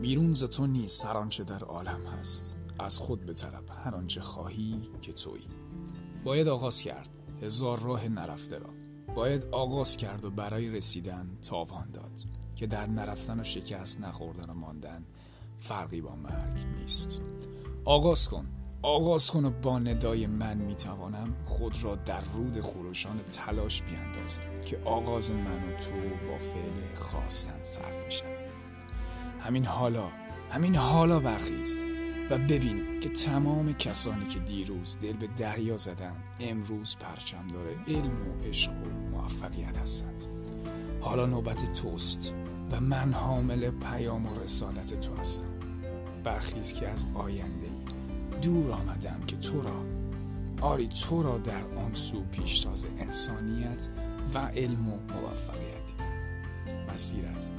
بیرون ز تو نیست هر آنچه در عالم هست. از خود بطلب هر آنچه خواهی که تویی. باید آغاز کرد. هزار راه نرفته را. باید آغاز کرد و برای رسیدن تاوان داد. که در نرفتن و شکست نخوردن و ماندن فرقی با مرگ نیست. آغاز کن. آغاز کن و با ندای من می‌توانم خود را در رود خروشان تلاش بیاندازم که آغاز من و تو با فعل خواستن صرف می همین حالا همین حالا برخیز و ببین که تمام کسانی که دیروز دل به دریا زدن امروز پرچم داره علم و عشق و موفقیت هستند. حالا نوبت توست و من حامل پیام و رسالت تو هستم. برخیز که از آینده ای دور آمدم که تو را آری تو را در آن سو پیشتاز انسانیت و علم و موفقیت. مسیرت